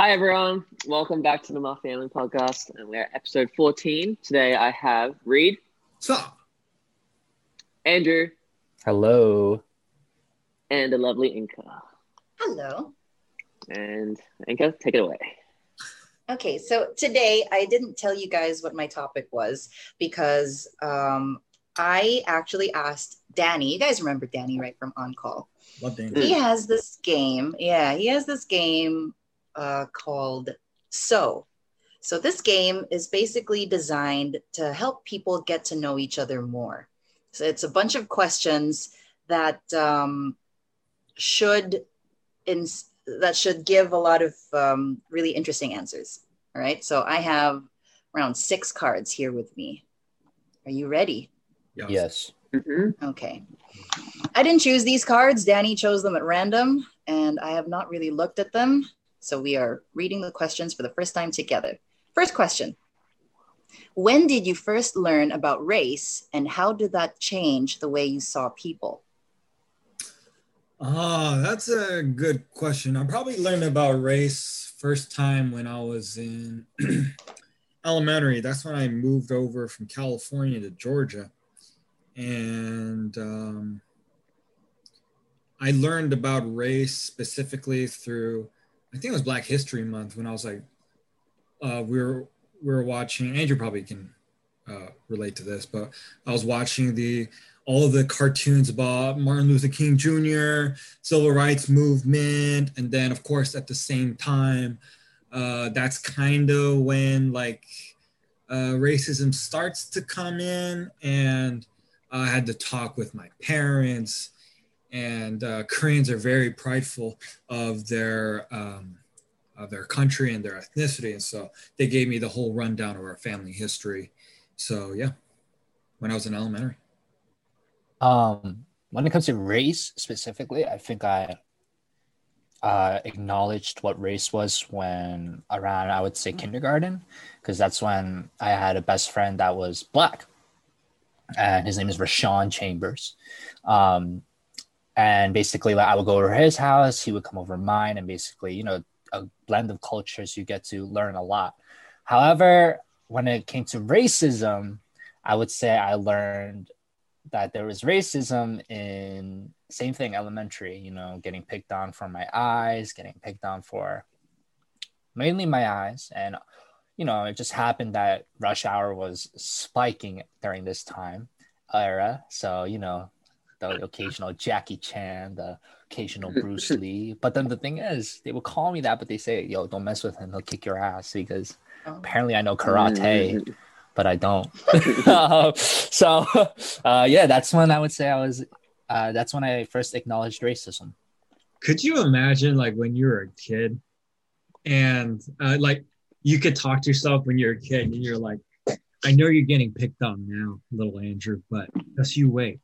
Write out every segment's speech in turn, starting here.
Hi, everyone. Welcome back to the Mafiamily Podcast, and we're at episode 14. Today I have Read, Stop. Andrew, Hello. and the lovely Inka. Hello. And Inka, take it away. Okay, so today I didn't tell you guys what my topic was because um, I actually asked Danny. You guys remember Danny, right, from On Call? Love Danny. He has this game. Yeah, he has this game uh, called So. So this game is basically designed to help people get to know each other more. So it's a bunch of questions that um, should in, that should give a lot of um, really interesting answers. All right. So I have around six cards here with me. Are you ready? Yes. Mm-hmm. Okay. I didn't choose these cards. Danny chose them at random, and I have not really looked at them. So we are reading the questions for the first time together. First question When did you first learn about race, and how did that change the way you saw people? Ah, that's a good question. I probably learned about race first time when I was in elementary. That's when I moved over from California to Georgia. And um, I learned about race specifically through, I think it was Black History Month when I was like, uh, we were we were watching. Andrew probably can uh, relate to this, but I was watching the all the cartoons about Martin Luther King Jr., civil rights movement, and then of course at the same time, uh, that's kind of when like uh, racism starts to come in, and I had to talk with my parents. And uh, Koreans are very prideful of their um, of their country and their ethnicity, and so they gave me the whole rundown of our family history. So yeah, when I was in elementary. Um, when it comes to race specifically, I think I uh, acknowledged what race was when around I would say kindergarten, because that's when I had a best friend that was black, and his name is Rashawn Chambers. Um, and basically, like I would go over his house, he would come over mine, and basically, you know, a blend of cultures, you get to learn a lot. However, when it came to racism, I would say I learned that there was racism in same thing elementary you know getting picked on for my eyes getting picked on for mainly my eyes and you know it just happened that rush hour was spiking during this time era so you know the occasional jackie chan the occasional bruce lee but then the thing is they would call me that but they say yo don't mess with him he'll kick your ass because Oh. apparently i know karate but I don't. So, uh, yeah, that's when I would say I was. Uh, that's when I first acknowledged racism. could you imagine like when you were a kid and uh, like you could talk to yourself when you're a kid and you're like i know you're getting picked on now little andrew but just you wait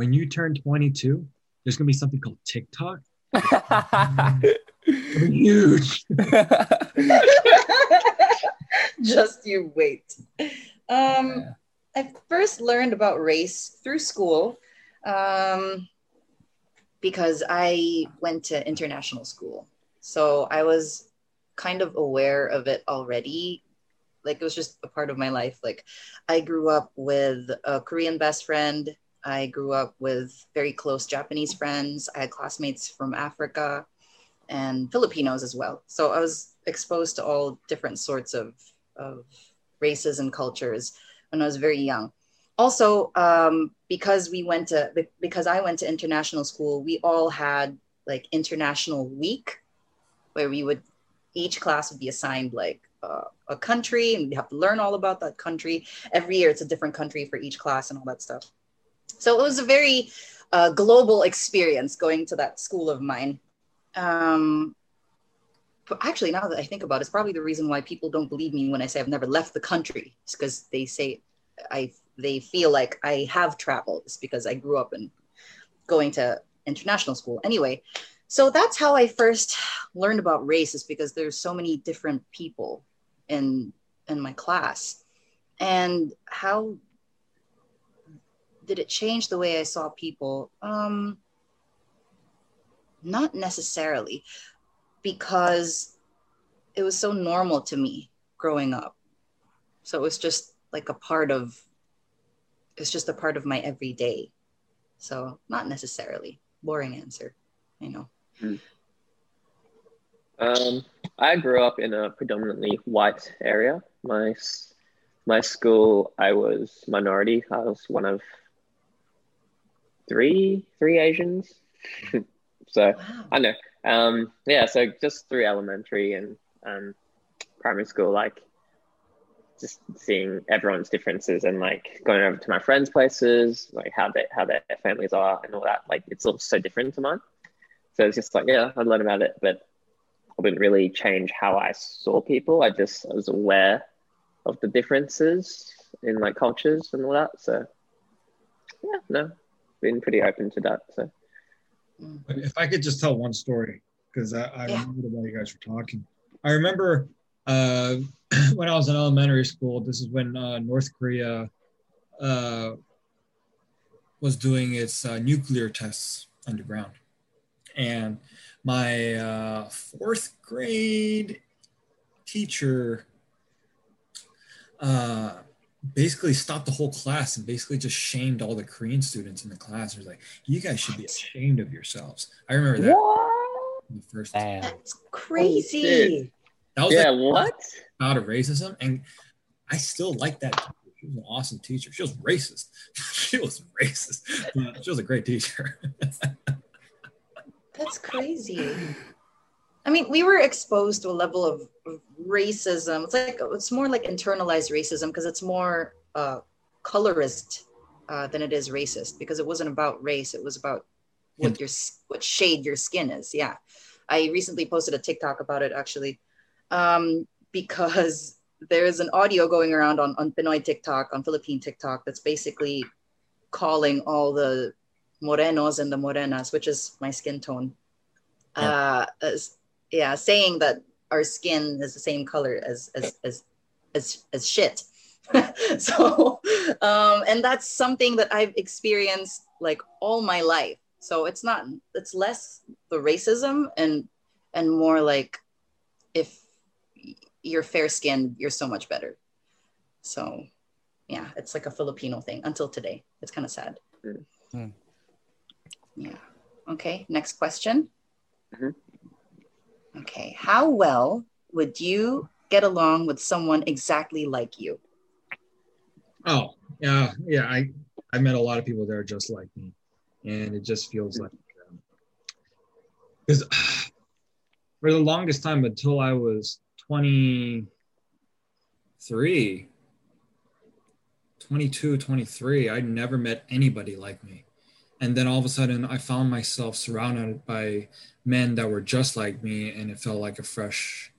when you turn 22 there's going to be something called tiktok huge Just you wait. Um, Yeah. I first learned about race through school um, because I went to international school. So I was kind of aware of it already. Like it was just a part of my life. Like I grew up with a Korean best friend. I grew up with very close Japanese friends. I had classmates from Africa and Filipinos as well. So I was exposed to all different sorts of, of races and cultures when I was very young. Also, um, because we went to because I went to international school, we all had like international week, where we would each class would be assigned like uh, a country, and we have to learn all about that country. Every year, it's a different country for each class and all that stuff. So it was a very uh, global experience going to that school of mine. Um, but actually, now that I think about it, it's probably the reason why people don't believe me when I say I've never left the country. It's because they say I they feel like I have traveled. It's because I grew up in going to international school. Anyway, so that's how I first learned about race is because there's so many different people in in my class. And how did it change the way I saw people? Um not necessarily because it was so normal to me growing up. So it was just like a part of it's just a part of my everyday. So not necessarily boring answer, I know. Um, I grew up in a predominantly white area. My my school, I was minority. I was one of three three Asians. so Wow. I know. Um, yeah, so just through elementary and um, primary school, like just seeing everyone's differences and like going over to my friends' places, like how they how their families are and all that. Like it's all so different to mine. So it's just like yeah, I learned about it, but I wouldn't really change how I saw people. I just I was aware of the differences in like cultures and all that. So yeah, no, been pretty open to that. So. If I could just tell one story, because I, I Yeah. remember while you guys were talking. I remember uh, when I was in elementary school, this is when uh, North Korea uh, was doing its uh, nuclear tests underground. And my uh, fourth grade teacher uh, basically stopped the whole class and basically just shamed all the Korean students in the class. He was like, "You guys should be ashamed of yourselves." I remember that what? the first. Damn. That's crazy. Oh, shit. That was Yeah, like what? out of racism, and I still like that. Teacher. She was an awesome teacher. She was racist. she was racist, but she was a great teacher. That's crazy. I mean, we were exposed to a level of, of racism. It's like it's more like internalized racism because it's more uh, colorist uh, than it is racist because it wasn't about race. It was about what your what shade your skin is. Yeah, I recently posted a TikTok about it actually, um, because there's an audio going around on on Pinoy TikTok on Philippine TikTok that's basically calling all the morenos and the morenas, which is my skin tone, uh, as yeah, saying that our skin is the same color as as as as, as shit. so, um, and that's something that I've experienced like all my life. So it's not it's less the racism and and more like if you're fair skinned, you're so much better. So yeah, it's like a Filipino thing until today. It's kind of sad. Mm. Mm. Yeah. Okay, next question. Mhm. Okay, how well would you get along with someone exactly like you? oh yeah, yeah. I I met a lot of people that are just like me, and it just feels like um, because for the longest time until I was 23 22 23 i never met anybody like me and then all of a sudden i found myself surrounded by men that were just like me and it felt like a fresh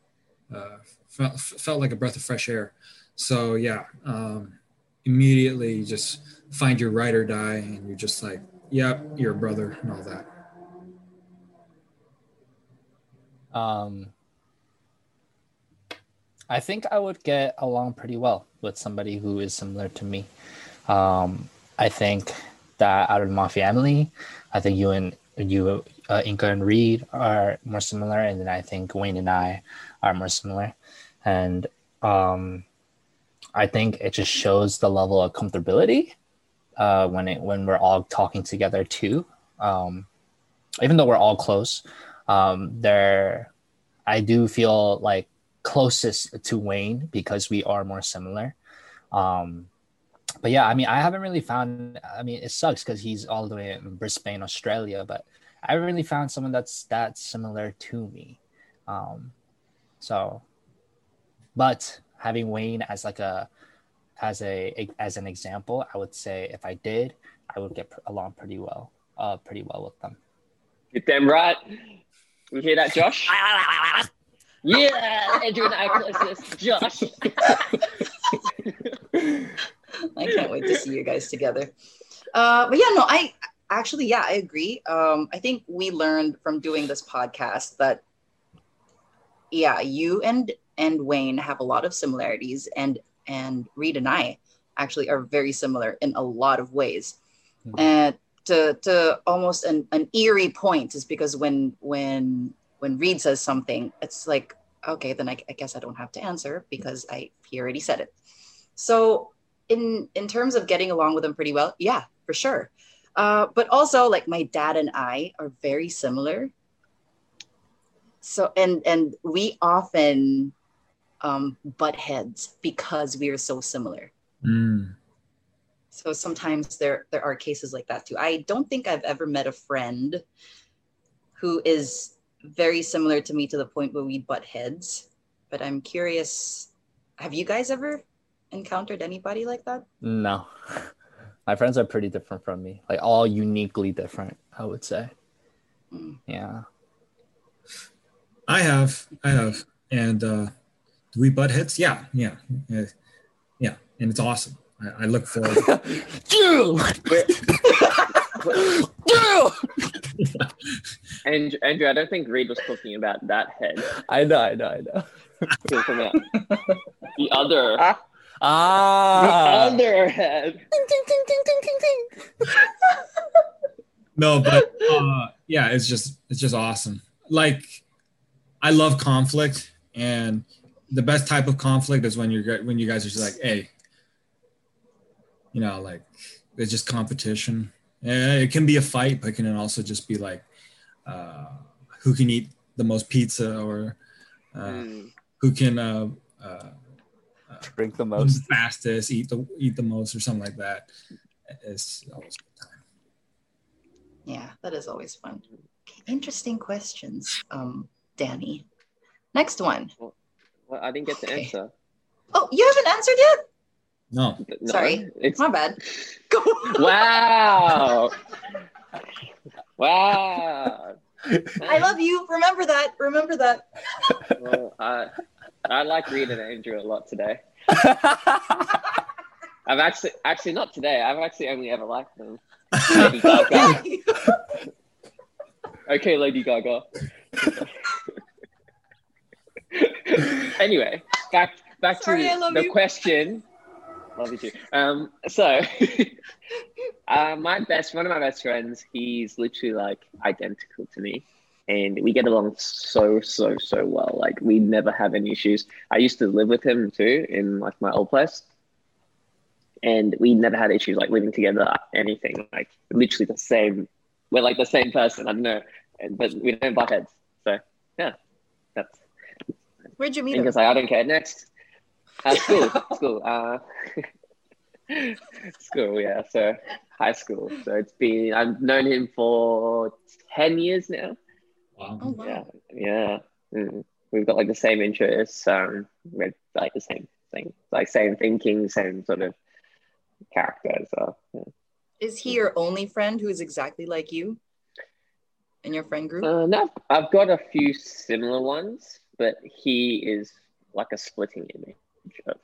uh, felt, felt like a breath of fresh air so yeah um, immediately you just find your ride or die and you're just like yep you're a brother and all that Um, I think I would get along pretty well with somebody who is similar to me. Um, I think that out of my family, I think you and you, uh, Inka and Read are more similar, and then I think Wayne and I are more similar, and um, I think it just shows the level of comfortability uh, when it when we're all talking together too. Um, even though we're all close, um, there I do feel like closest to Wayne because we are more similar. Um, but yeah, I mean, I haven't really found. I mean, it sucks because he's all the way in Brisbane, Australia, but I haven't really found someone that's that similar to me. Um, so, but having Wayne as like a as a as an example, I would say if I did, I would get pr- along pretty well, uh, pretty well with them. Get them right. You hear that, Josh? yeah, Andrew and I are closest. Josh. I can't wait to see you guys together. Uh, but yeah, no, I actually, yeah, I agree. Um, I think we learned from doing this podcast that, yeah, you and and Wayne have a lot of similarities, and and Read and I actually are very similar in a lot of ways. Mhm. And to to almost an, an eerie point is because when when when Read says something, it's like okay, then I, I guess I don't have to answer because I he already said it. So in in terms of getting along with them pretty well, yeah, for sure. Uh, but also like my dad and I are very similar. So and and we often um, butt heads because we are so similar. Mm. So sometimes there there are cases like that too. I don't think I've ever met a friend who is very similar to me to the point where we butt heads. But I'm curious, have you guys ever encountered anybody like that? No. My friends are pretty different from me. Like all uniquely different, I would say. Mm. Yeah. I have, I have, and uh, do we butt heads? Yeah, yeah, yeah, yeah, and it's awesome. I, I look forward. Andrew, Andrew, I don't think Read was talking about that head. I know, I know, I know. He was talking about the other, Ah. the other head. no, but uh, yeah, it's just it's just awesome. Like I love conflict, and the best type of conflict is when you're when you guys are just like, hey, you know, like it's just competition. Yeah, it can be a fight, but it can also just be like, uh, who can eat the most pizza or uh, Mm. who can uh, uh, Drink the most. the fastest, eat the eat the most, or something like that. It's always a good time. Yeah, that is always fun. Interesting questions, um, Danny. Next one. Well, I didn't get to Okay. answer. Oh, you haven't answered yet? No, No, Sorry. It's My bad. Go. wow. wow. I love you. Remember that. Remember that. Well, I I like reading Andrew a lot today. I've actually actually not today. I've actually only ever liked them. Lady Gaga. Okay, Lady Gaga. anyway, back back Sorry, to the question. Love you too. Um, so uh, my best one of my best friends, he's literally like identical to me. And we get along so, so, so well. Like we never have any issues. I used to live with him too in like my old place. And we never had issues like living together, anything. Like literally the same we're like the same person. I don't know, but we don't butt heads. So yeah, that's Where'd you meet him? because like, I don't care. Next, uh, school, school, uh, school. Yeah, so high school. So it's been I've known him for ten years now. Wow. Oh, wow. Yeah, yeah. Mm. We've got like the same interests. Um, we're like the same thing, like same thinking, same sort of character. So yeah. Is he your only friend who is exactly like you in your friend group? Uh, no, I've got a few similar ones, but he is like a splitting image of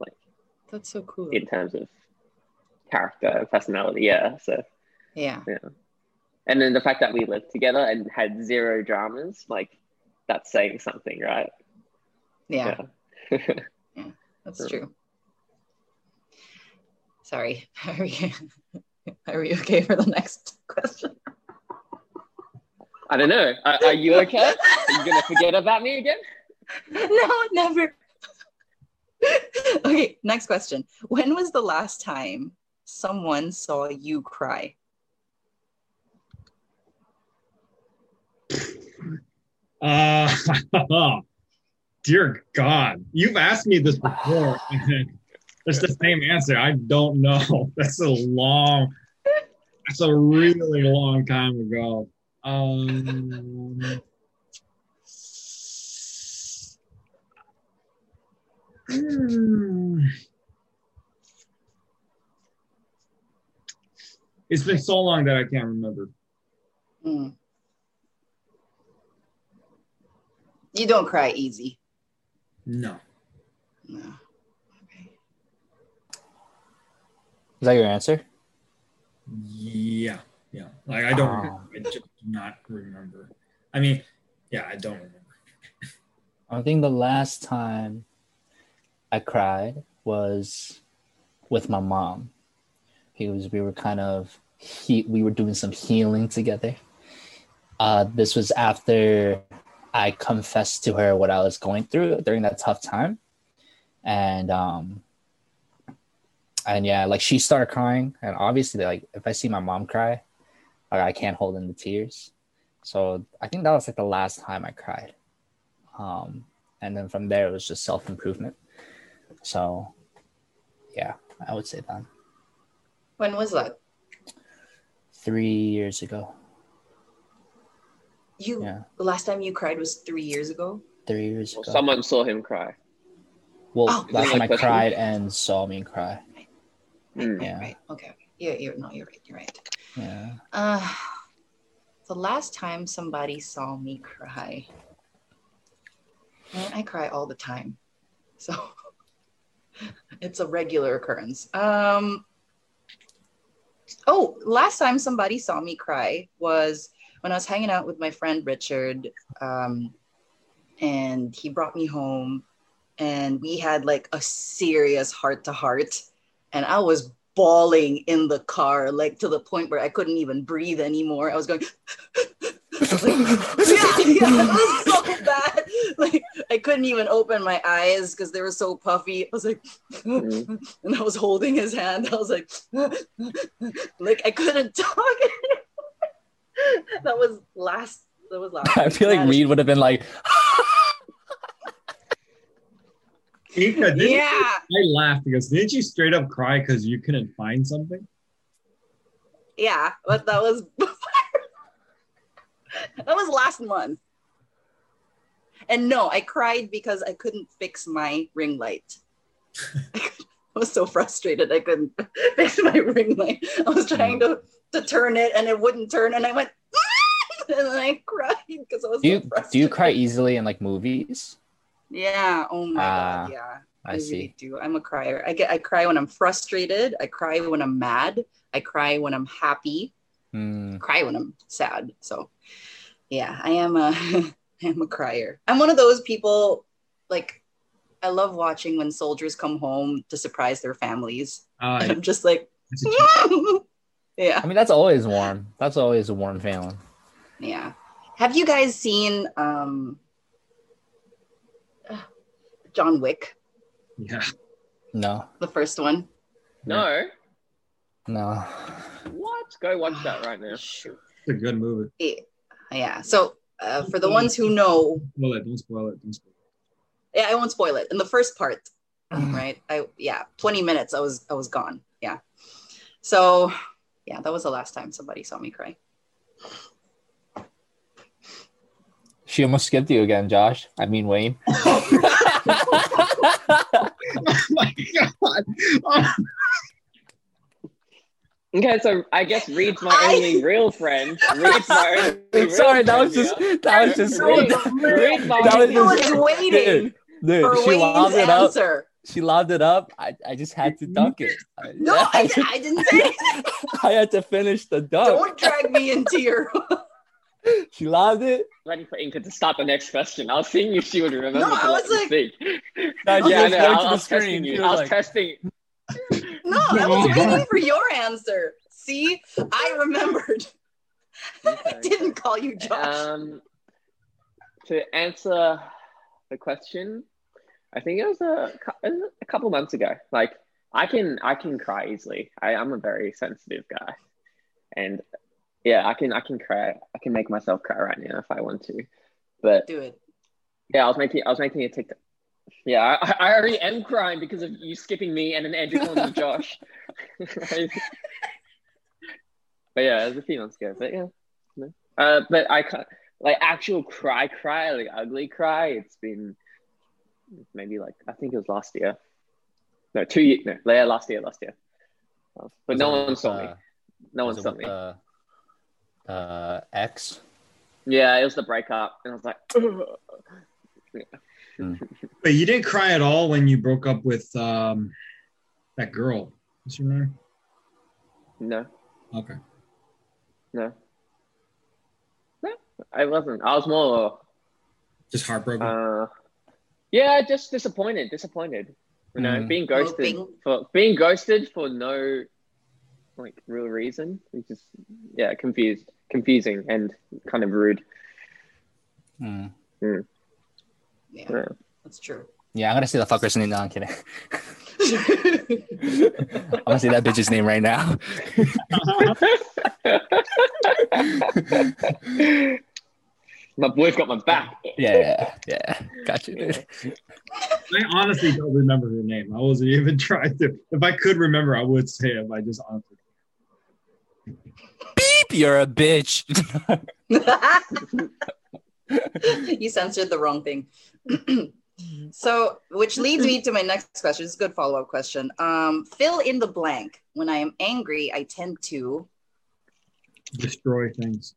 like That's so cool. in terms of character and personality. Yeah. So yeah. Yeah. And then the fact that we lived together and had zero dramas, like that's saying something, right? Yeah, Yeah. that's true. Sorry. Are we, are we okay for the next question? I don't know. Are, are you okay? Are you gonna forget about me again? no, never. okay, next question. When was the last time someone saw you cry? Uh, dear God, you've asked me this before. It's the same answer. I don't know. That's a long. That's a really long time ago. Um. It's been so long that I can't remember. Hmm. You don't cry easy. No. No. Okay. Is that your answer? Yeah, yeah. Like I don't. Oh. I just do not remember. I mean, yeah, I don't remember. I think the last time I cried was with my mom. Because we were kind of he we were doing some healing together. Uh, this was after I confessed to her what I was going through during that tough time, and um, and yeah, like she started crying, and obviously, like if I see my mom cry, like I can't hold in the tears. So I think that was like the last time I cried. Um, and then from there it was just self improvement. So yeah, I would say that. When was that? Three years ago. You Yeah. the last time you cried was three years ago. Three years Well, ago. someone saw him cry. well, Oh. last time I question? cried and saw me cry. Mm. Yeah. Right. Okay. Yeah. You're no. You're right. You're right. Yeah. Uh, the last time somebody saw me cry, man, I cry all the time, so it's a regular occurrence. Um, oh, last time somebody saw me cry was when I was hanging out with my friend Richard, um, and he brought me home, and we had like a serious heart to heart, and I was bawling in the car, like to the point where I couldn't even breathe anymore. I was going, like, yeah, yeah, it was so bad. Like I couldn't even open my eyes because they were so puffy. I was like, Mm. and I was holding his hand. I was like, like I couldn't talk. that was last. That was last. I feel like Reed would have been like, Inka, didn't Yeah, I laughed because didn't you straight up cry because you couldn't find something? yeah, but that was that was last month. And no, I cried because I couldn't fix my ring light. I was so frustrated I couldn't fix my ring light. I was trying to to turn it and it wouldn't turn, and I went and then I cried because I was do you so frustrated. do you cry easily in like movies? Yeah. Oh my Ah, god. Yeah. I really see. do. I'm a crier. I get I cry when I'm frustrated. I cry when I'm mad. I cry when I'm happy. Hmm. I cry when I'm sad. So yeah, I am a I am a crier. I'm one of those people like I love watching when soldiers come home to surprise their families. Uh, And I'm just like yeah, I mean, that's always warm. That's always a warm feeling. yeah. Have you guys seen um John Wick, yeah. No, the first one? No. no. What? Go watch that right now. Shoot. It's a good movie. Yeah. Yeah. So uh, for the ones who know, Spoil it. Don't spoil it. Don't spoil yeah, I won't spoil it. In the first part, mm-hmm. right? I yeah, 20 minutes I was I was gone. Yeah. So yeah, that was the last time somebody saw me cry. She almost skipped you again, Josh. I mean, Wayne. oh my god. Oh, Okay, so I guess Read's my I- only real friend. Read's my only real Sorry, that was just that was just Read, Read. Read, That was just- waiting Dude, dude, for she Wayne's lobbed it up. answer. She lobbed it up. I, I just had to dunk it. I- No, I, did, I didn't say anything. I had to finish the dunk. Don't drag me into your. She lobbed it. Ready for Inka to start the next question. I was seeing if she would remember No, to I let was me like- speak. No, yeah, I was know. going I, to I the was testing screen. you. She I was like, testing. No, I was waiting for your answer. See, I remembered. I didn't call you Josh. Um, to answer the question, I think it was a, cou- it was a couple months ago. Like I can I can cry easily. I, I'm a very sensitive guy, and yeah, I can I can cry. I can make myself cry right now if I want to. But Do it. yeah, I was making I was making a TikTok. Yeah, I, I already am crying because of you skipping me and then Andrew calling me Josh. but yeah, it was a few months ago. But yeah, no. uh, but I can't like actual cry, cry, like ugly cry. It's been maybe like I think it was last year. No, two years. No, yeah, last year, last year. But no one saw me. No one saw me. Uh, uh, X. Yeah, it was the breakup, and I was like, But you didn't cry at all when you broke up with um that girl. What's your name? no, Okay. no, no. I wasn't. I was more. Just heartbroken. Uh, yeah, just disappointed. Disappointed. You know, Mm. being ghosted Moping. for being ghosted for no like real reason. It's just yeah, confused, confusing, and kind of rude. Hmm. Hmm. Yeah, Yeah. that's true. Yeah, I'm gonna see the fucker's name. No, I'm kidding. I'm gonna say that bitch's name right now. my boy's got my back. Yeah, yeah, yeah. Got dude. I honestly don't remember her name. I wasn't even trying to. If I could remember, I would say it. But I just honestly. Beep, you're a bitch. you censored the wrong thing. so, which leads me to my next question. It's a good follow up question. Um, fill in the blank. When I am angry, I tend to. destroy things.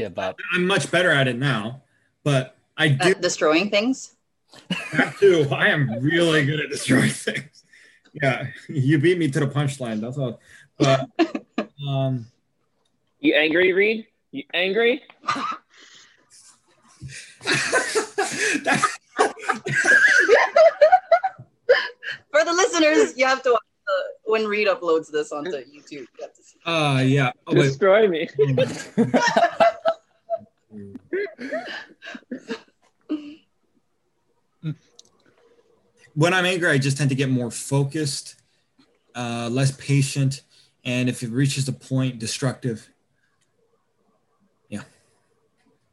Give up. I'm much better at it now, but I do At destroying things. have to. I am really good at destroying things. Yeah, you beat me to the punchline. That's all. But um, You angry, Read? You angry? For the listeners, you have to watch the, when Read uploads this onto YouTube. You have to see. uh, yeah. Oh. Destroy me. when I'm angry, I just tend to get more focused, uh, less patient, and if it reaches a point, destructive. Yeah.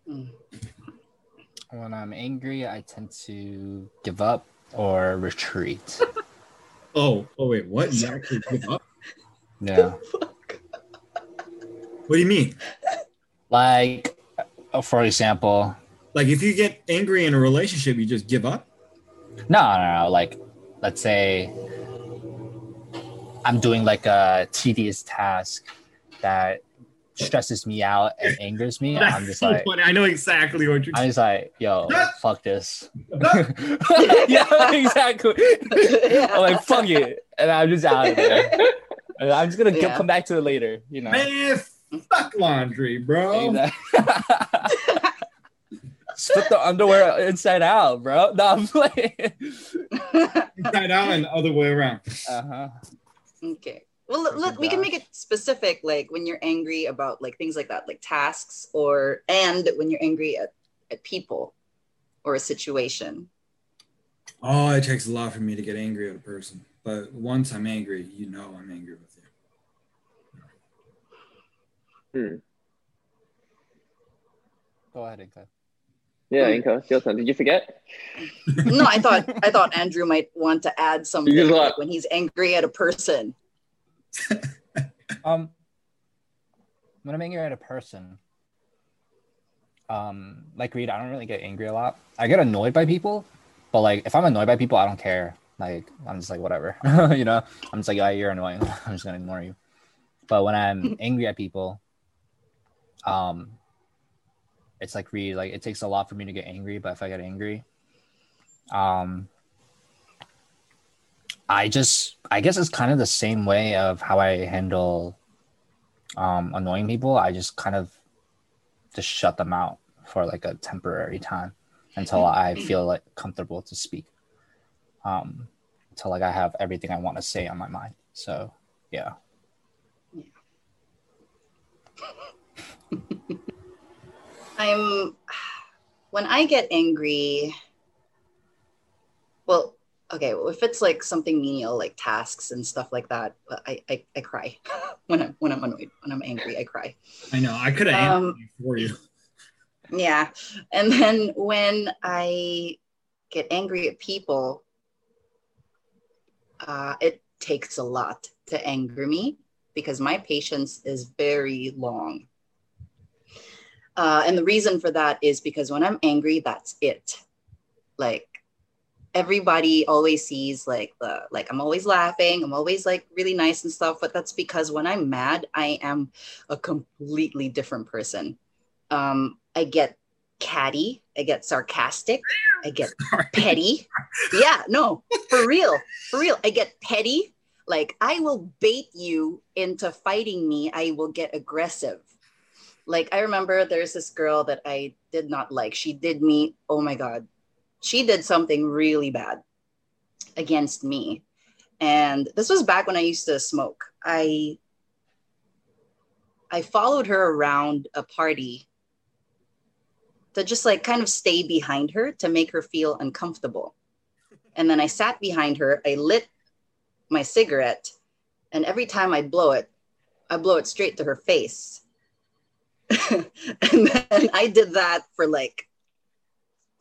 When I'm angry, I tend to give up or retreat. Oh, oh wait, what? You actually give up? Yeah. What do you mean? Like, Oh, for example, Like if you get angry in a relationship, you just give up? no, no, no. Like, let's say I'm doing like a tedious task that stresses me out and angers me. I'm just so like, funny. I know exactly what you're I'm just like, yo, fuck this. yeah, exactly. I'm like, fuck it. And I'm just out of there. I'm just gonna get- Yeah. come back to it later, you know. Man, fuck laundry, bro. Exactly. Split the underwear inside out, bro. No, I'm playing. Inside out and other way around. Uh-huh. Okay. Well, let, let- we can make it specific, like when you're angry about like things like that, like tasks, or and when you're angry at, at people or a situation. Oh, it takes a lot for me to get angry at a person. But once I'm angry, you know I'm angry with you. Hmm. Go ahead, Inka. Yeah, Inka, it's your turn. Did you forget? No, I thought I thought Andrew might want to add something Because what? like when he's angry at a person. Um, when I'm angry at a person, um, like Read, I don't really get angry a lot. I get annoyed by people, but like if I'm annoyed by people, I don't care. Like I'm just like whatever, you know. I'm just like, yeah, you're annoying. I'm just gonna ignore you. But when I'm angry at people, um, it's like Read. Like it takes a lot for me to get angry. But if I get angry, um, I just I guess it's kind of the same way of how I handle um annoying people. I just kind of just shut them out for like a temporary time until I feel like comfortable to speak. Um until like I have everything I want to say on my mind. So yeah. yeah. I'm when I get angry. Well, okay, well, if it's like something menial, like tasks and stuff like that, I I, I cry when I'm when I'm annoyed, when I'm angry, I cry. I know. I could have Um, answered you for you. Yeah. And then when I get angry at people, uh, it takes a lot to anger me because my patience is very long. Uh, and the reason for that is because when I'm angry, that's it. Like everybody always sees like the like I'm always laughing, I'm always like really nice and stuff, but that's because when I'm mad, I am a completely different person. Um, I get catty, I get sarcastic, I get petty. Yeah, no, for real, for real. I get petty. Like I will bait you into fighting me. I will get aggressive. Like I remember there's this girl that I did not like. She did me, oh my God. She did something really bad against me. And this was back when I used to smoke. I I followed her around a party to just like kind of stay behind her to make her feel uncomfortable. And then I sat behind her, I lit my cigarette, and every time I blow it, I blow it straight to her face. and then I did that for like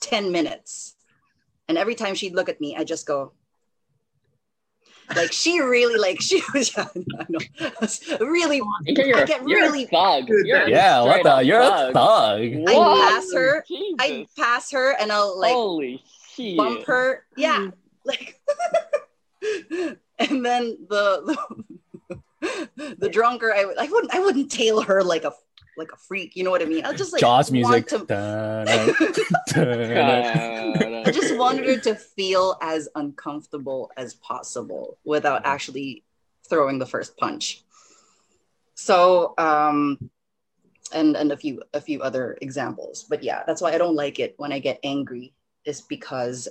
10 minutes. And every time she'd look at me, I just go, like she really like she was I know, really You're, I get you're really a thug. You're yeah, what the? You're a thug. thug. I What? pass her, Jesus. I'd pass her and I'll like Holy shit. bump her. Yeah. Hmm. Like and then the the, the drunker I, I wouldn't I wouldn't tail her like a like a freak, you know what I mean? I'll just like Jaws music. want to- Dun-dun, dun-dun. I just wanted her to feel as uncomfortable as possible without actually throwing the first punch. So, um, and and a few a few other examples, but yeah, that's why I don't like it when I get angry. Is because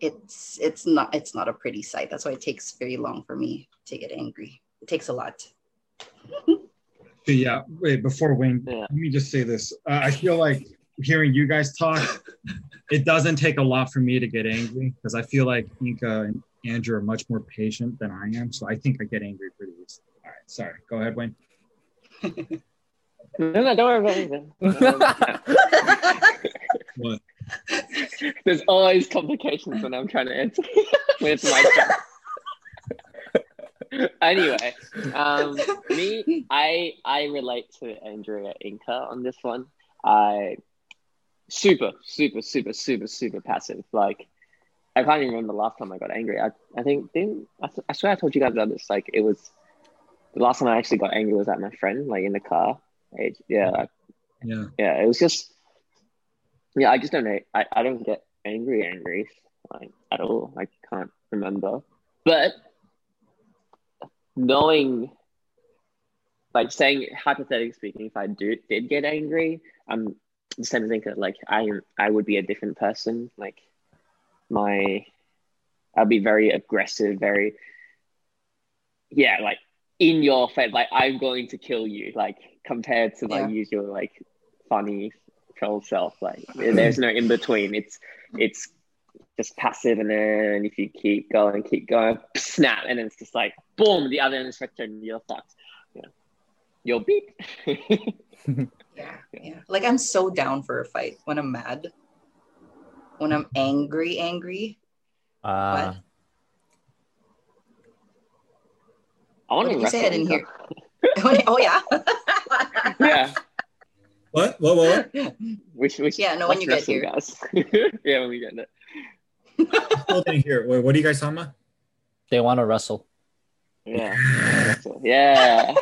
it's it's not it's not a pretty sight. That's why it takes very long for me to get angry. It takes a lot. Yeah, wait, before Wayne, Yeah. let me just say this. Uh, I feel like hearing you guys talk, it doesn't take a lot for me to get angry because I feel like Inka and Andrew are much more patient than I am. So I think I get angry pretty easily. All right, sorry. Go ahead, Wayne. No, no, don't worry about anything. What? There's always complications when I'm trying to answer it's my turn. anyway, um, me, I I relate to Andrea Inka on this one. I super, super, super, super, super passive. Like I can't even remember the last time I got angry. I I think didn't I, I swear I told you guys about this. Like it was the last time I actually got angry was at my friend, like in the car. It, yeah, Yeah. yeah, it was just yeah, I just don't know. I, I don't get angry angry like at all. I can't remember. But knowing like saying hypothetically speaking, if I do did get angry, I'm just the same as that like I am I would be a different person. Like my I'd be very aggressive, very yeah, like in your face, like I'm going to kill you, like compared to my Yeah. usual like funny troll self. Like there's no in between. It's it's just passive, and then if you keep going, keep going, snap, and then it's just like boom, the other end of the spectrum, you're fucked. Yeah, you're beat. Yeah, yeah. Like I'm so down for a fight when I'm mad. When I'm angry, angry. Uh, I want What to did you say? I didn't hear. oh yeah. yeah, What? What? What? what? we should. Yeah, no, when you get here. guys. yeah, when we get there. Still didn't hear. Wait, what are you guys talking about? they want to wrestle. Yeah, wrestle. yeah.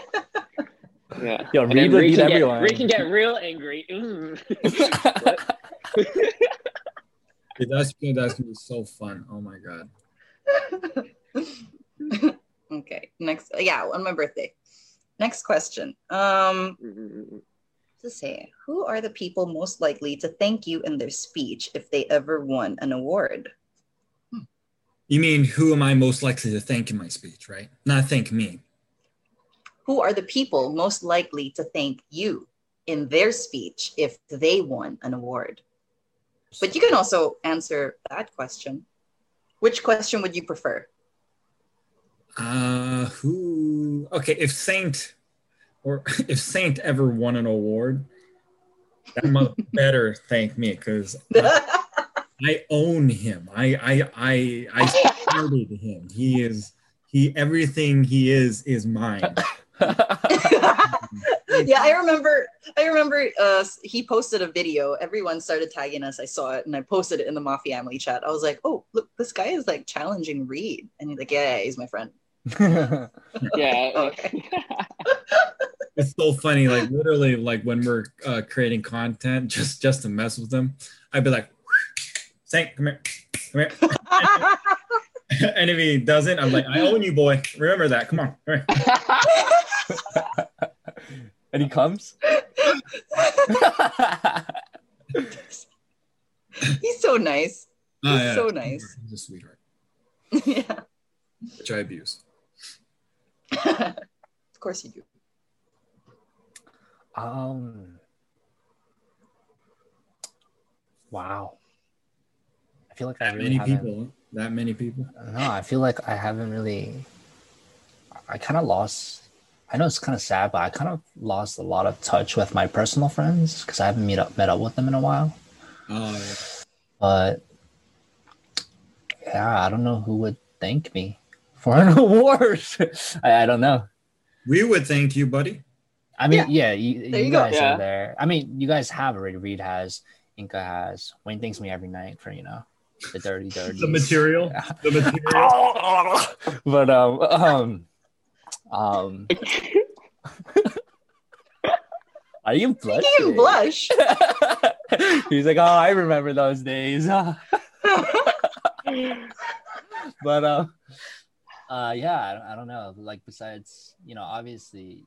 Yeah. Yo, And Reba Ree beat can get- everyone. Ree can get real angry. Mm. Dude, that's. That's gonna be so fun. Oh my god. okay. Next. Yeah, on my birthday. Next question. Um, to say, who are the people most likely to thank you in their speech if they ever won an award? You mean who am I most likely to thank in my speech, right? Not thank me. Who are the people most likely to thank you in their speech if they won an award? But you can also answer that question. Which question would you prefer? Uh who okay, if Saint or if Saint ever won an award, that must better thank me because I own him. I I I I started him. He is he everything he is is mine. yeah, I remember. I remember. Uh, he posted a video. Everyone started tagging us. I saw it, and I posted it in the Mafia family chat. I was like, "Oh, look, this guy is like challenging Read," and he's like, "Yeah, yeah he's my friend." yeah. Okay. It's so funny. Like literally, like when we're uh, creating content, just just to mess with them, I'd be like, Saint, come here, come here. and if he doesn't, I'm like, I own you, boy. Remember that. Come on. Come here. and he comes. he's so nice. Ah, He's so nice. He's a sweetheart, yeah, which I abuse. of course you do. um, Wow. I feel like I That really many people. That many people. No, I feel like I haven't really. I kind of lost. I know it's kind of sad, but I kind of lost a lot of touch with my personal friends because I haven't met up met up with them in a while. Oh, yeah. But yeah, I don't know who would thank me for an award. I, I don't know. we would thank you, buddy. I mean, yeah, you, There you you go. guys Yeah. are there. I mean, you guys have already. Read has, Inka has. Wayne thanks me every night for you know the dirty, dirty. The material. The material. but um, um, um, are you blushing? Making him blush. He's like, oh, I remember those days. but uh, uh, yeah, I don't, I don't know. Like, besides, you know, obviously,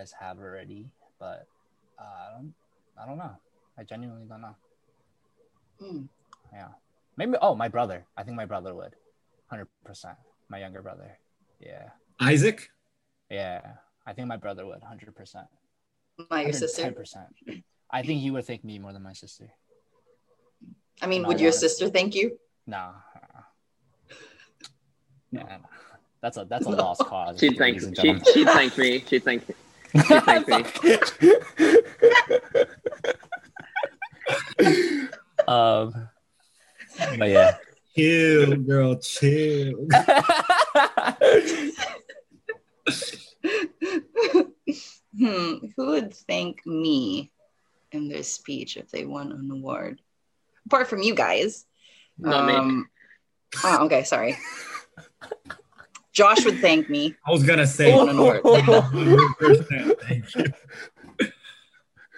You guys have already, but uh, I don't, I don't know. I genuinely don't know. Hmm. Yeah, maybe. Oh, my brother. I think my brother would, hundred percent. My younger brother. Yeah, Isaac. yeah. I think my brother would, hundred percent. My your sister. Ten percent. I think he would thank me more than my sister. I mean, My would your daughter. sister thank you? No. Yeah, no. that's a that's a lost cause. She'd thank she gentlemen. she'd thank me. She'd thank me. She'd thank me. um, but yeah. Chill, girl. Chill. hmm. Who would thank me in their speech if they won an award? Apart from you guys. Not me. Um, Oh, okay. Sorry. Josh would thank me. I was gonna say. Won an award. 100% Thank you.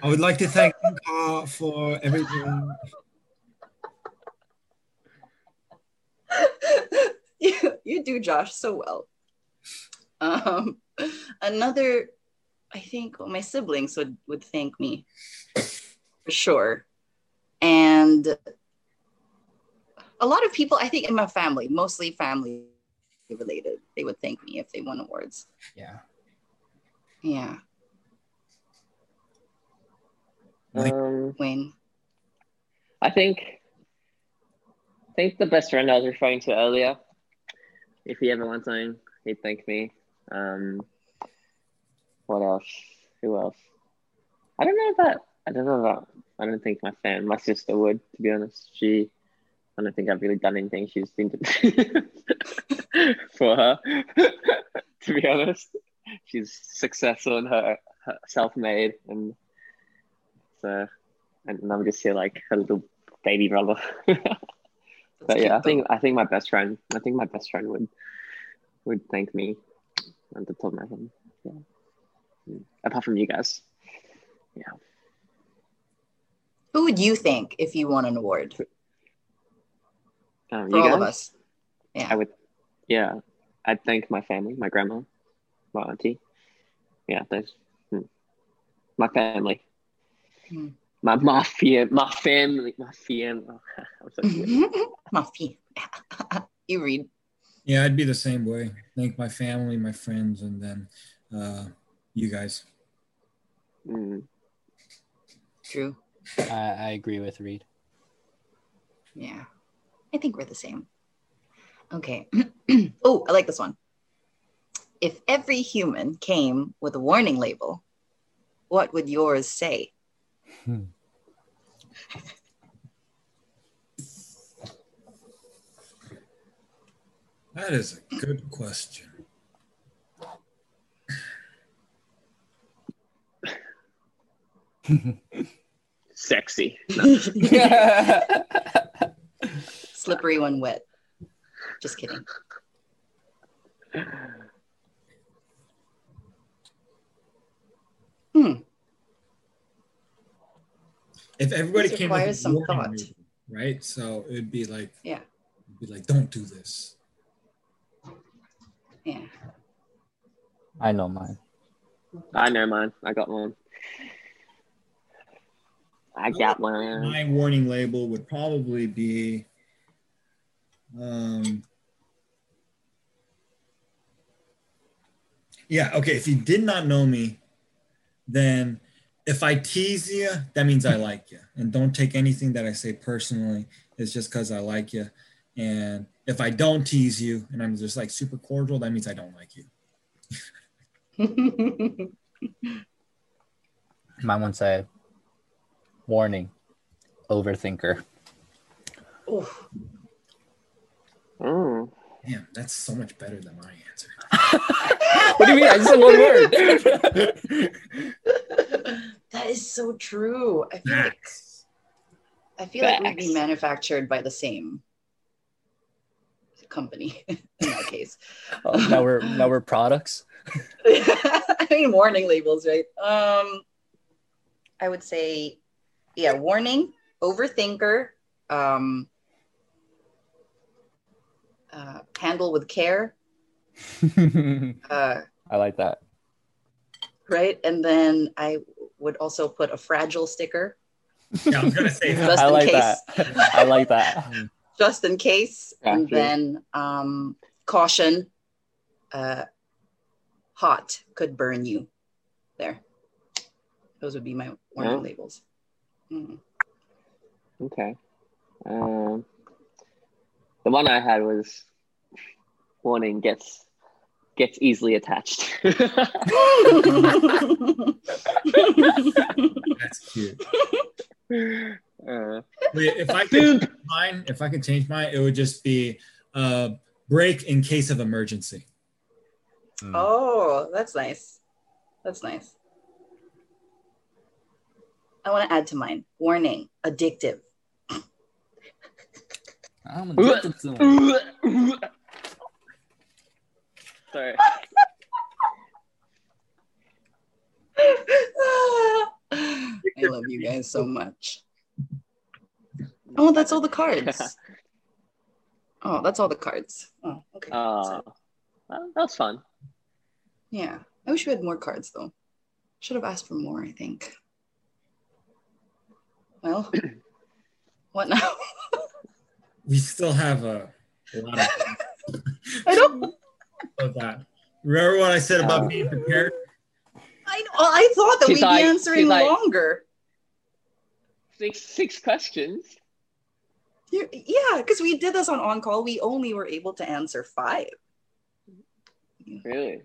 I would like to thank Inka for everything. you, you do Josh so well. Um, another, I think well, my siblings would would thank me for sure, and a lot of people I think in my family, mostly family related, they would thank me if they won awards. Yeah. Yeah, Um, Wayne. I think I think the best friend I was referring to earlier, if he ever wants something, he'd thank me. Um, what else? Who else? I don't know about. I don't know about. I don't think my fan, my sister would. To be honest, she. I don't think I've really done anything she's been to for her. to be honest, she's successful in her, her self-made, and so, and I'm just here like her little baby brother. but yeah, I think I think my best friend. I think my best friend would would thank me at the top of my head. Yeah. Mm. Apart from you guys. Yeah. Who would you think if you won an award for Um, you all guys? of us? Yeah. I would. Yeah. I'd thank my family, my grandma, my auntie. Yeah, those. hmm. My family. Hmm. My my fam- my family, my family. I'm so good. You read. Yeah, I'd be the same way. Thank my family, my friends, and then uh, you guys. Mm. True. I, I agree with Read. Yeah. I think we're the same. Okay. oh, I like this one. If every human came with a warning label, what would yours say? Hmm. That is a good question. Sexy. Slippery when wet. Just kidding. Hmm. if everybody This came with requires some warning thought. label, right? So it'd be like, Yeah. it'd be like, don't do this. Yeah. I know mine. I know mine. I got one. I got one. My warning label would probably be, um, yeah, okay. If you did not know me, then if I tease you, that means I like you, and don't take anything that I say personally. It's just because I like you, and if I don't tease you and I'm just like super cordial, that means I don't like you. Mine would say, warning, overthinker. Oh. Mm. Damn, that's so much better than my answer. what do you mean? I just said one word. that is so true. I feel like I feel like we'd be manufactured by the same company in that case. oh, now we're now we're products. I mean, warning labels, right? Um, I would say, yeah, warning, overthinker, um, uh, handle with care, I uh, like that. right? And then I would also put a fragile sticker Yeah, I was gonna say that. Just I in like case. that. I like that. just in case, and Gotcha. then um, caution, uh, hot could burn you. There, those would be my warning Yeah. labels. Mhm. Okay. Um, the one I had was warning gets gets easily attached. That's cute. uh, Wait, if I could mine, if I could change mine, it would just be uh, break in case of emergency. Mm. Oh, that's nice. That's nice. I want to add to mine. Warning: addictive. I'm addicted to them. Sorry. I love you guys so much. Oh, that's all the cards. Oh, that's all the cards. Oh, okay. Uh, well, that was fun. yeah, I wish we had more cards though. Should have asked for more. I think. Well, what now? We still have a, a lot of, I don't. Of that. Remember what I said about being prepared? I know. I thought that She's we'd like- be answering like- longer. Six six questions. You- Yeah, because we did this on on call. We only were able to answer five. Really?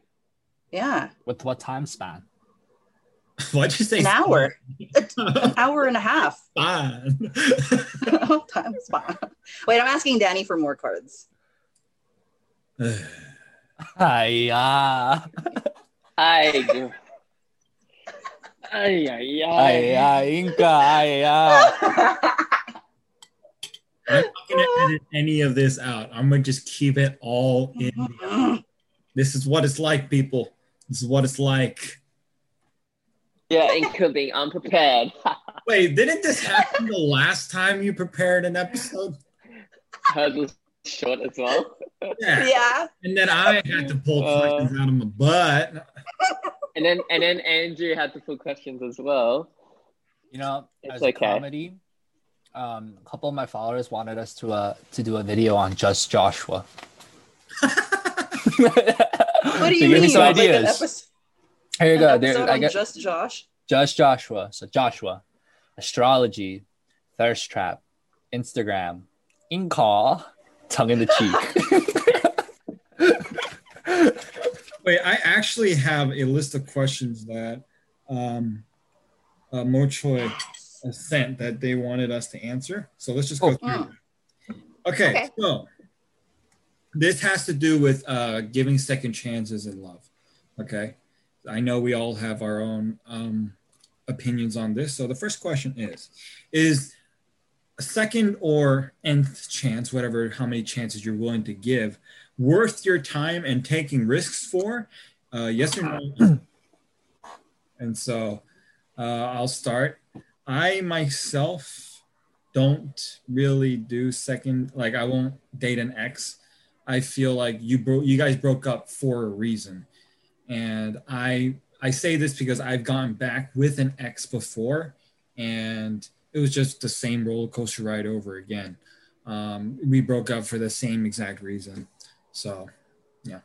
Yeah, With what time span? Why'd you say an hour, an hour and a half. Fine. Time's fine. Wait, I'm asking Danny for more cards. Hiya. Ah. Ay, ay, ay, ay. Hiya, Inka. Hiya. Ah. I'm not gonna edit any of this out. I'm gonna just keep it all in. This is what it's like, people. This is what it's like. Yeah, it could be unprepared. Wait, didn't this happen the last time you prepared an episode? Hers was short as well. Yeah. yeah. And then I had to pull Uh, questions out of my butt. And then and then Andrew had to put questions as well. You know, It's as a comedy, um, a couple of my followers wanted us to uh to do a video on just Joshua. What do you give me mean? some Like ideas. episode, Here you go. There, episode I got just Josh. just Joshua. So Joshua, astrology, thirst trap, Instagram, in call, tongue in the cheek. Wait, I actually have a list of questions that um, uh, Mo Choi sent that they wanted us to answer. So let's just go Oh. through. Them. Okay, Okay. so this has to do with uh, giving second chances in love. Okay, I know we all have our own um, opinions on this. So the first question is: Is a second or nth chance, whatever, how many chances you're willing to give, worth your time and taking risks for? Uh, yes or no? and so uh, I'll start. I myself don't really do second. Like I won't date an ex. I feel like you broke. You guys broke up for a reason, and I I say this because I've gone back with an ex before, and it was just the same roller coaster ride over again. Um, we broke up for the same exact reason. So, yeah.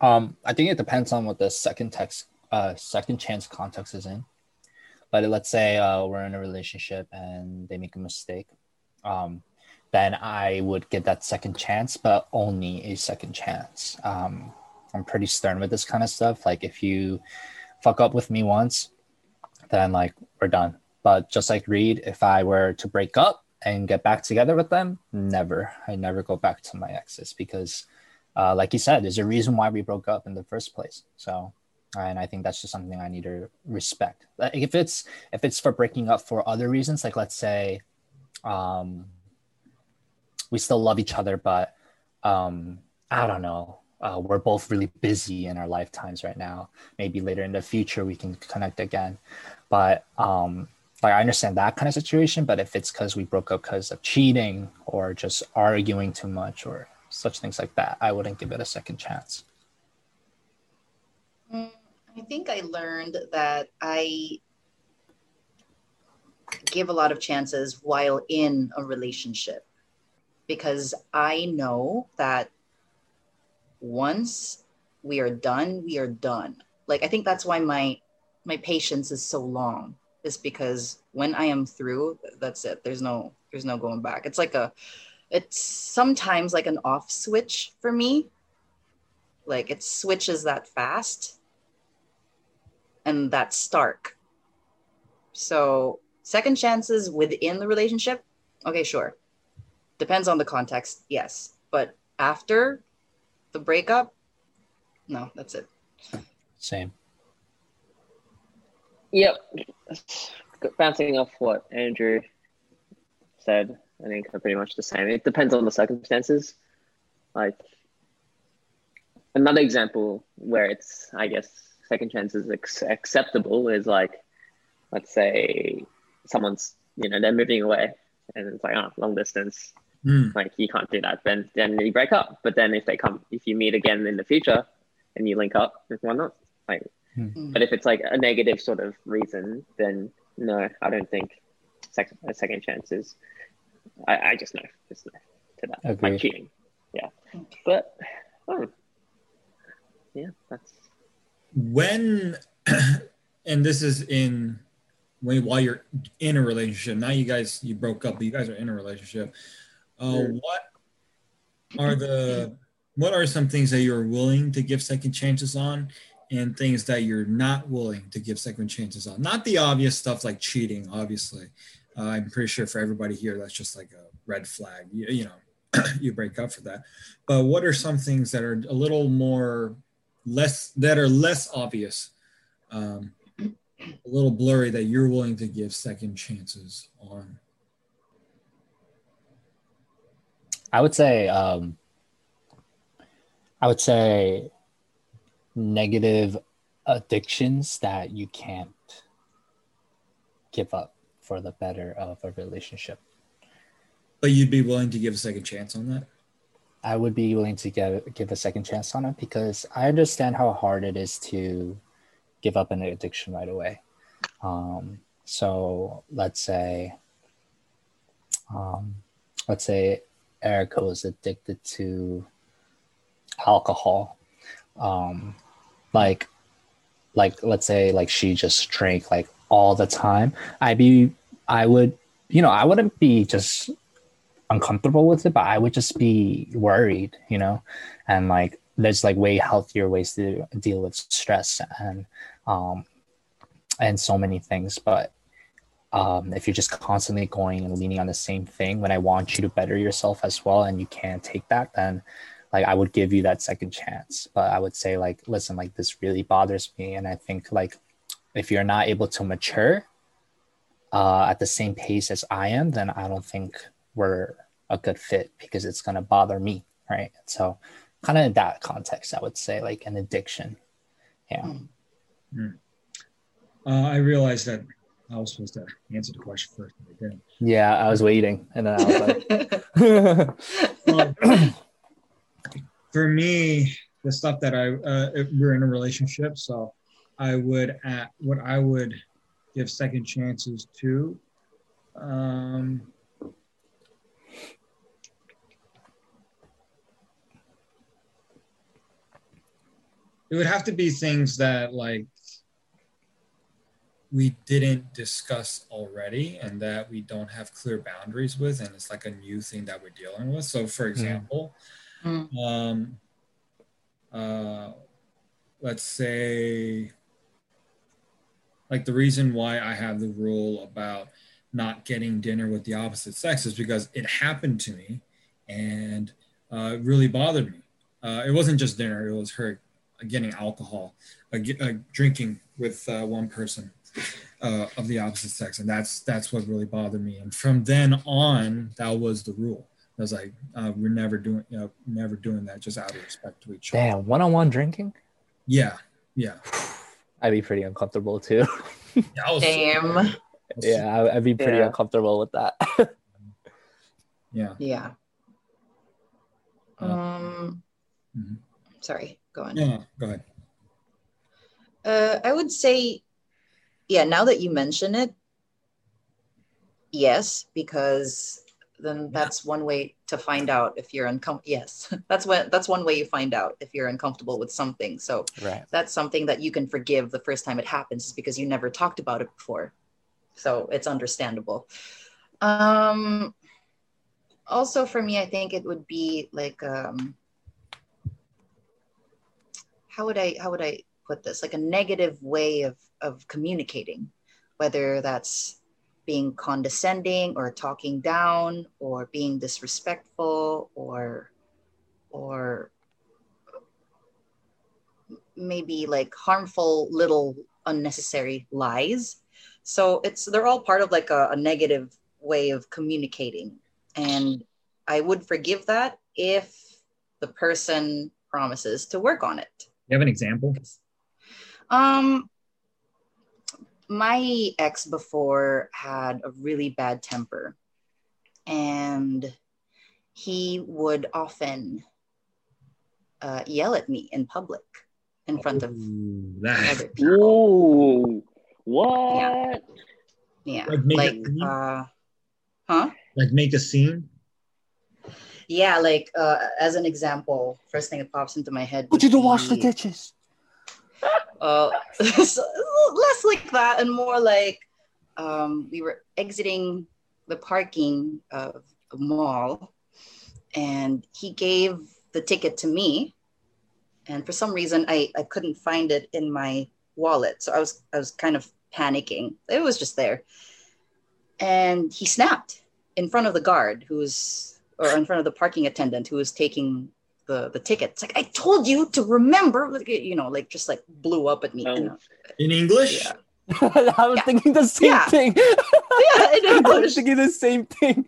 Um, I think it depends on what the second text, uh, second chance context is in. But let's say uh, we're in a relationship and they make a mistake, um, then I would get that second chance, but only a second chance. Um, I'm pretty stern with this kind of stuff. Like if you fuck up with me once, then like we're done. But just like Read, if I were to break up and get back together with them, never. I never go back to my exes because, uh, like you said, there's a reason why we broke up in the first place. So, and I think that's just something I need to respect. If it's if it's for breaking up for other reasons, like let's say, um, we still love each other, but um, I don't know. Uh, we're both really busy in our lifetimes right now. Maybe later in the future we can connect again. But um, like I understand that kind of situation, but if it's because we broke up because of cheating or just arguing too much or such things like that, I wouldn't give it a second chance. Mm, I think I learned that I give a lot of chances while in a relationship because I know that once we are done, we are done. Like I think that's why my my patience is so long is because when I am through, that's it. There's no there's no going back. It's like a it's sometimes like an off switch for me. Like it switches that fast and that's stark. So second chances within the relationship, okay, sure. Depends on the context, yes. But after the breakup, no, that's it. Same. Yep. Bouncing off what Andrew said, I think are pretty much the same. It depends on the circumstances. Like another example where it's, I guess, second chances ex- acceptable is like, let's say someone's, you know, they're moving away and it's like, oh, long distance. Mm. Like you can't do that. Then then you break up. But then if they come, if you meet again in the future and you link up, why not? Like Hmm. But if it's like a negative sort of reason, then no, I don't think sec- a second chance is. I, I just know, just know to that, Agreed. like cheating. Yeah, but oh, yeah, that's when and this is in when while you're in a relationship now you guys you broke up but you guys are in a relationship uh what are the what are some things that you're willing to give second chances on and things that you're not willing to give second chances on? Not the obvious stuff like cheating obviously. Uh, i'm pretty sure for everybody here that's just like a red flag. You, you know you break up for that. But what are some things that are a little more less that are less obvious um, a little blurry that you're willing to give second chances on I would say um, I would say negative addictions that you can't give up for the better of a relationship. but you'd be willing to give a second chance on that I would be willing to give give a second chance on it because I understand how hard it is to give up an addiction right away. Um, so let's say, um, let's say Erica was addicted to alcohol. Um, like, like let's say like she just drank like all the time. I'd be, I would, you know, I wouldn't be just uncomfortable with it, but I would just be worried, you know, and like there's like way healthier ways to deal with stress and um and so many things. But um if you're just constantly going and leaning on the same thing when I want you to better yourself as well and you can't take that, then like I would give you that second chance. But I would say like, listen, like this really bothers me. And I think like if you're not able to mature uh, at the same pace as I am, then I don't think we're a good fit because it's going to bother me right? So kind of in that context i would say like an addiction. Yeah. Uh, i realize that I was supposed to answer the question first. but I didn't. Yeah, I was waiting, and then I was like, for me, the stuff that I uh, we're in a relationship, so I would at what I would give second chances to. Um, it would have to be things that like we didn't discuss already and that we don't have clear boundaries with and it's like a new thing that we're dealing with. So for example Mm. um uh let's say like the reason why i have the rule about not getting dinner with the opposite sex is because it happened to me and uh, it really bothered me. Uh, it wasn't just dinner it was her getting alcohol uh, uh, drinking with uh, one person uh, of the opposite sex, and that's that's what really bothered me. And from then on, that was the rule. I was like, uh, we're never doing, you know, never doing that, just out of respect to each other. "Damn, one-on-one drinking." Yeah, yeah. I'd be pretty uncomfortable too. yeah I was, Damn. yeah, I- I'd be pretty Yeah. uncomfortable with that. yeah. Yeah. Uh, Um. Mhm. Sorry. Go on. No, no, go ahead. Uh, I would say, yeah. Now that you mention it, yes, because then that's one way to find out if you're uncomfortable. Yes, that's what that's one way you find out if you're uncomfortable with something. So right. that's something that you can forgive the first time it happens is because you never talked about it before so it's understandable um also for me i think it would be like um how would i how would i put this like a negative way of of communicating whether that's being condescending or talking down or being disrespectful or or maybe like harmful little unnecessary lies. So it's they're all part of like a, a negative way of communicating. And i would forgive that if the person promises to work on it. You have an example? um my ex before had a really bad temper and he would often uh, yell at me in public in front of Ooh, that, other people Ooh, what? yeah Like make like it uh huh like make a scene. yeah like uh as an example first thing that pops into my head But you would don't wash the be, dishes. Uh so, less like that and more like um we were exiting the parking of a mall and he gave the ticket to me. And for some reason i i couldn't find it in my wallet. So i was i was kind of panicking. It was just there. And he snapped in front of the guard who was or in front of the parking attendant who was taking the the ticket it's like i told you to remember like, you know like just like blew up at me Oh. you know? In English? Yeah. I was Yeah. thinking the same Yeah. thing. yeah in I was english thinking the same thing.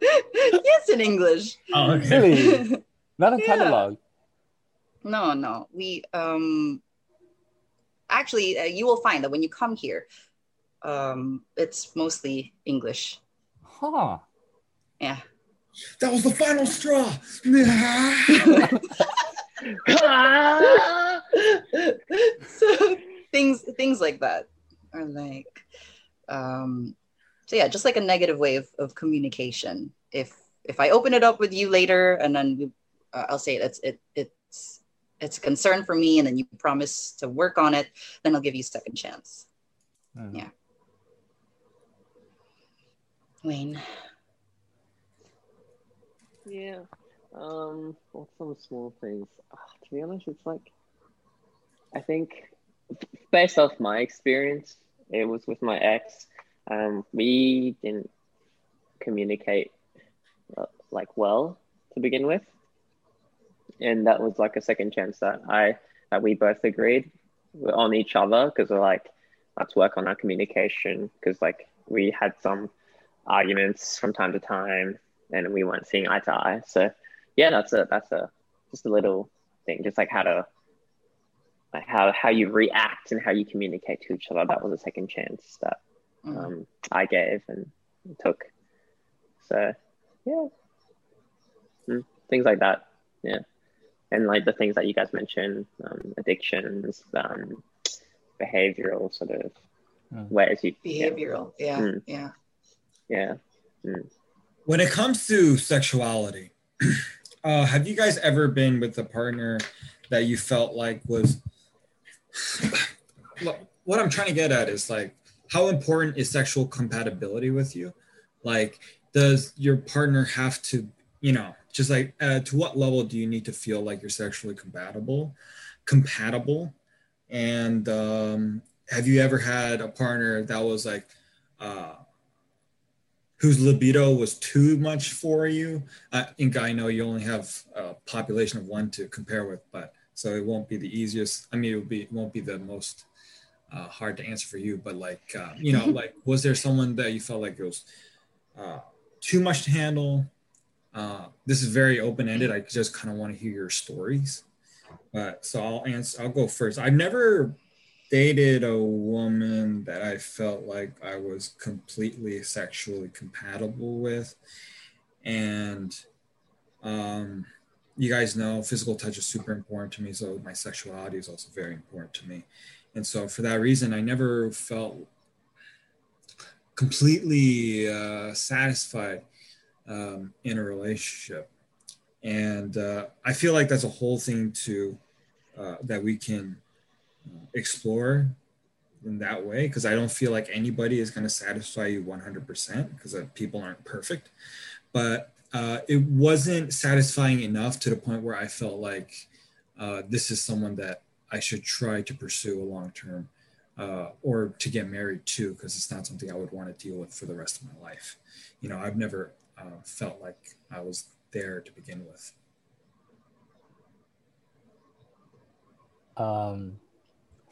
yes in english Oh, okay. Really? Not a Yeah. catalog. no no we um actually uh, you will find that when you come here um it's mostly english Huh. yeah That was the final straw. so things things like that are like um so yeah just like a negative way of, of communication if if i open it up with you later and then we, uh, i'll say it's it it's it's a concern for me and then you promise to work on it then i'll give you a second chance Hmm. Yeah. wayne Yeah. Um, what's some small things? Ah, to be honest, it's like, I think, based off my experience, it was with my ex. Um, we didn't communicate uh, like well to begin with, and that was like a second chance that I that we both agreed on each other because we're like, let's work on our communication because like we had some arguments from time to time and we weren't seeing eye to eye. So yeah, that's a that's a just a little thing, just like how to like how how you react and how you communicate to each other. That was a second chance that Mm. um, I gave and took. So yeah, Mm, things like that. Yeah, and like the things that you guys mentioned, um, addictions, um, behavioral sort of Mm. ways you yeah, Behavioral. Yeah. Mm. Yeah. yeah. Mm. When it comes to sexuality, uh, have you guys ever been with a partner that you felt like was? What I'm trying to get at is like, how important is sexual compatibility with you? Like, does your partner have to, you know, just like, uh, to what level do you need to feel like you're sexually compatible? Compatible, and um, have you ever had a partner that was like, uh, whose libido was too much for you. I think I know you only have a population of one to compare with, but so it won't be the easiest. I mean, it will be it won't be the most uh, hard to answer for you. But like, uh, you know, like, was there someone that you felt like it was uh, too much to handle? Uh, this is very open ended. I just kind of want to hear your stories. But so I'll answer. I'll go first. I've never dated a woman that I felt like I was completely sexually compatible with. And um, you guys know physical touch is super important to me. So my sexuality is also very important to me. And so for that reason, I never felt completely uh, satisfied um, in a relationship. And uh, I feel like that's a whole thing to uh, that we can explore in that way because I don't feel like anybody is going to satisfy you 100% because people aren't perfect. But uh, it wasn't satisfying enough to the point where I felt like uh, this is someone that I should try to pursue a long term uh, or to get married to because it's not something I would want to deal with for the rest of my life. You know, I've never uh, felt like I was there to begin with. um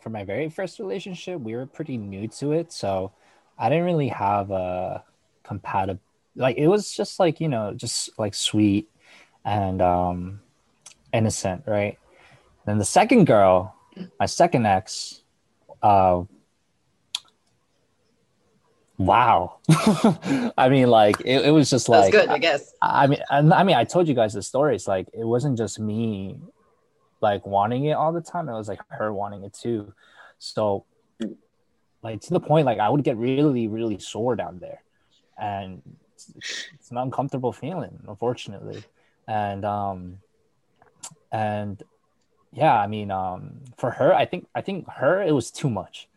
for my very first relationship we were pretty new to it so i didn't really have a compatible like it was just like you know just like sweet and um innocent right then the second girl my second ex uh wow i mean like it, it was just That's like good, I guess. I mean, and I mean, I told you guys the stories. Like, it wasn't just me, like wanting it all the time. It was like her wanting it too. So, like to the point, like I would get really, really sore down there, and it's, an uncomfortable feeling, unfortunately. And um, and yeah, I mean, um, for her, I think I think her it was too much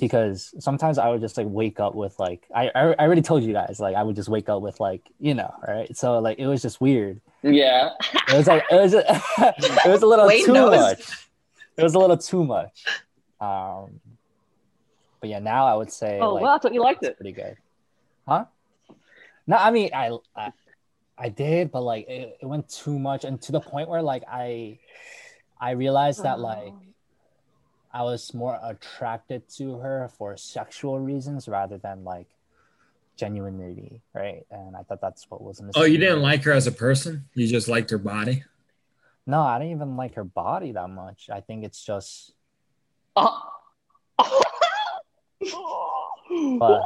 because sometimes I would just like wake up with like I I I already told you guys like I would just wake up with like you know right? So like it was just weird. Yeah. it was like it was it was a little Wade too knows. much. It was a little too much. Um but yeah now I would say Oh, like, well, I thought you liked it. pretty good. Huh? No I mean I I, I did but like it, it went too much and to the point where like I I realized that like I was more attracted to her for sexual reasons rather than like genuinity, right? And I thought that's what was missing. Oh, you didn't like her as a person? You just liked her body? No, I didn't even like her body that much. I think it's just, Oh. but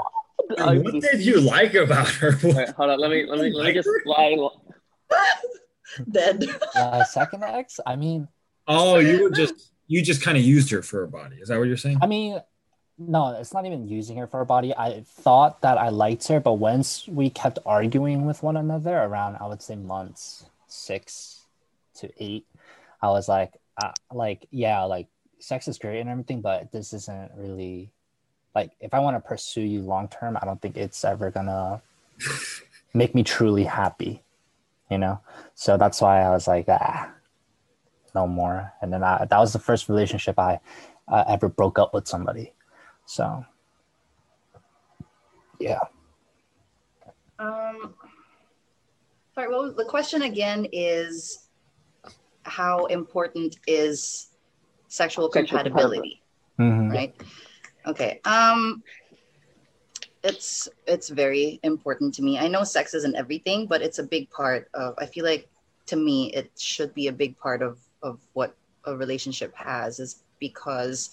I what did you like about her? Wait, hold on. Let me let me let me just lie. Dead. uh, second ex, I mean, Oh, you were just you just kind of used her for her body. Is that what you're saying? I mean, no, it's not even using her for her body. I thought that I liked her, but once we kept arguing with one another around, I would say months six to eight, I was like, uh, like, yeah, like sex is great and everything, but this isn't really like if I want to pursue you long term, I don't think it's ever gonna make me truly happy, you know. So that's why I was like, ah, no more. And then I, that was the first relationship I uh, ever broke up with somebody. So, yeah. Um, sorry, what was the question again? Is how important is sexual Sexual compatibility? Mhm. Right. Okay. Um, it's it's very important to me. I know sex isn't everything, but it's a big part of. I feel like to me, it should be a big part of of what a relationship has is because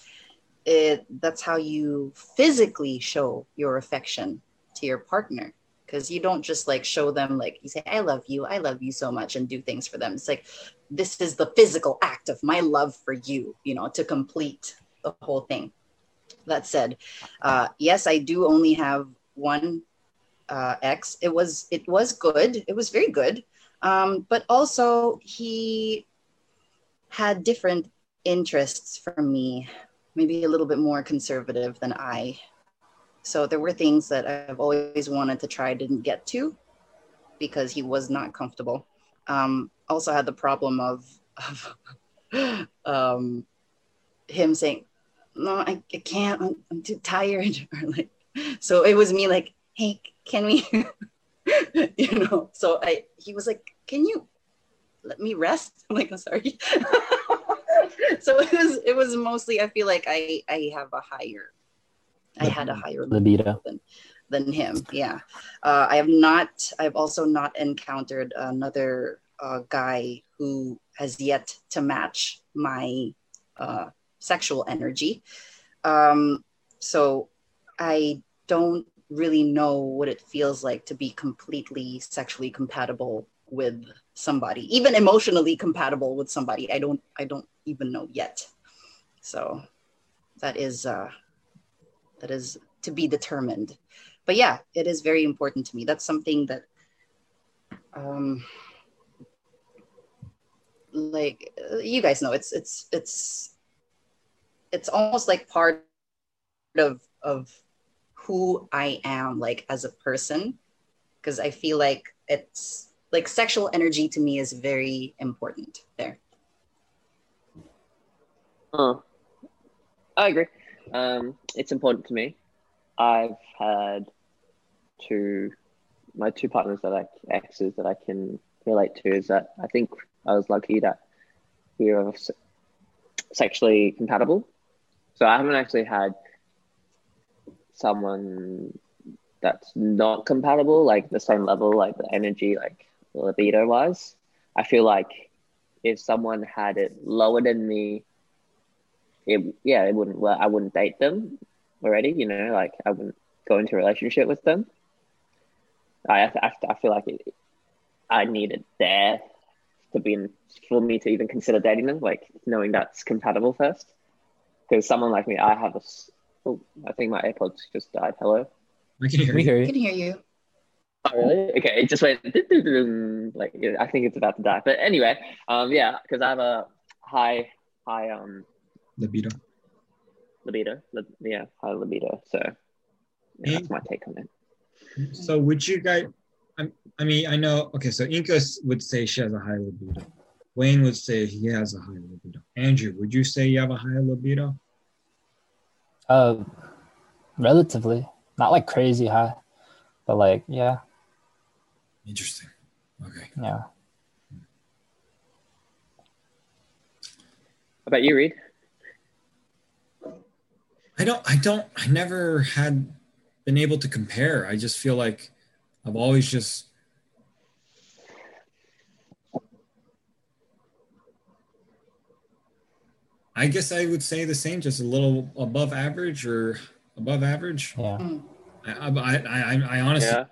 it that's how you physically show your affection to your partner. Because you don't just like show them like you say i love you i love you so much and do things for them. It's like this is the physical act of my love for you you know to complete the whole thing. That said uh, yes i do only have one uh, ex. It was it was good. It was very good. Um, but also he had different interests from me maybe a little bit more conservative than i so there were things that I've always wanted to try, didn't get to because he was not comfortable. Um, also had the problem of, of um, him saying, "No, I, I can't. I'm, I'm, too tired." or like, so it was me like, "Hey, can we?" you know. So I, he was like, "Can you let me rest?" I'm like, "I'm sorry." so it was it was mostly I feel like I I have a higher I had a higher libido than, than him. Yeah. Uh, I have not, I've also not encountered another uh, guy who has yet to match my uh, sexual energy. Um, so I don't really know what it feels like to be completely sexually compatible with somebody, even emotionally compatible with somebody. I don't, I don't even know yet. So that is, uh, that is to be determined. But yeah, it is very important to me. That's something that, um, like you guys know, it's it's it's it's almost like part of of who I am, like as a person, because I feel like it's like sexual energy to me is very important there. Oh, I agree. Um, it's important to me. I've had two, my two partners that I exes that I can relate to is that I think I was lucky that we were sexually compatible. So I haven't actually had someone that's not compatible, like the same level, like the energy, like libido wise. I feel like if someone had it lower than me it yeah, it wouldn't well, I wouldn't date them already. You know, like I wouldn't go into a relationship with them. I I, I feel like it, I need it there to be in, for me to even consider dating them, like knowing that's compatible first. Because someone like me, I have a. Oh, I think my AirPods just died. Hello. We can hear we you. hear I you can hear you. Oh, really? Okay, it just went like I think it's about to die. But anyway, um, yeah, because I have a high, high um Libido. libido, li- yeah, high libido. So yeah, that's my take on it. So would you guys? I, I mean, I know. Okay, so Inka would say she has a high libido. Wayne would say he has a high libido. Andrew, would you say you have a high libido? uh relatively not like crazy high but like yeah Interesting. Okay. yeah How about you, Read? I don't. I don't. I never had been able to compare. I just feel like I've always just. I guess I would say the same, just a little above average or above average. yeah I, I, I, I honestly, Yeah.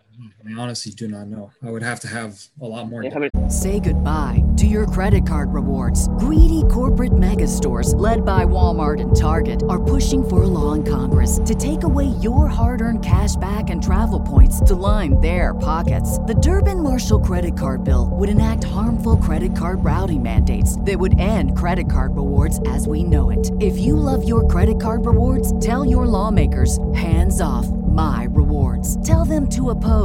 I honestly do not know. I would have to have a lot more. Yeah, how many? Say goodbye to your credit card rewards. Greedy corporate mega stores, led by Walmart and Target, are pushing for a law in Congress to take away your hard earned cash back and travel points to line their pockets. The Durbin Marshall credit card bill would enact harmful credit card routing mandates that would end credit card rewards as we know it. If you love your credit card rewards, tell your lawmakers hands off my rewards. Tell them to oppose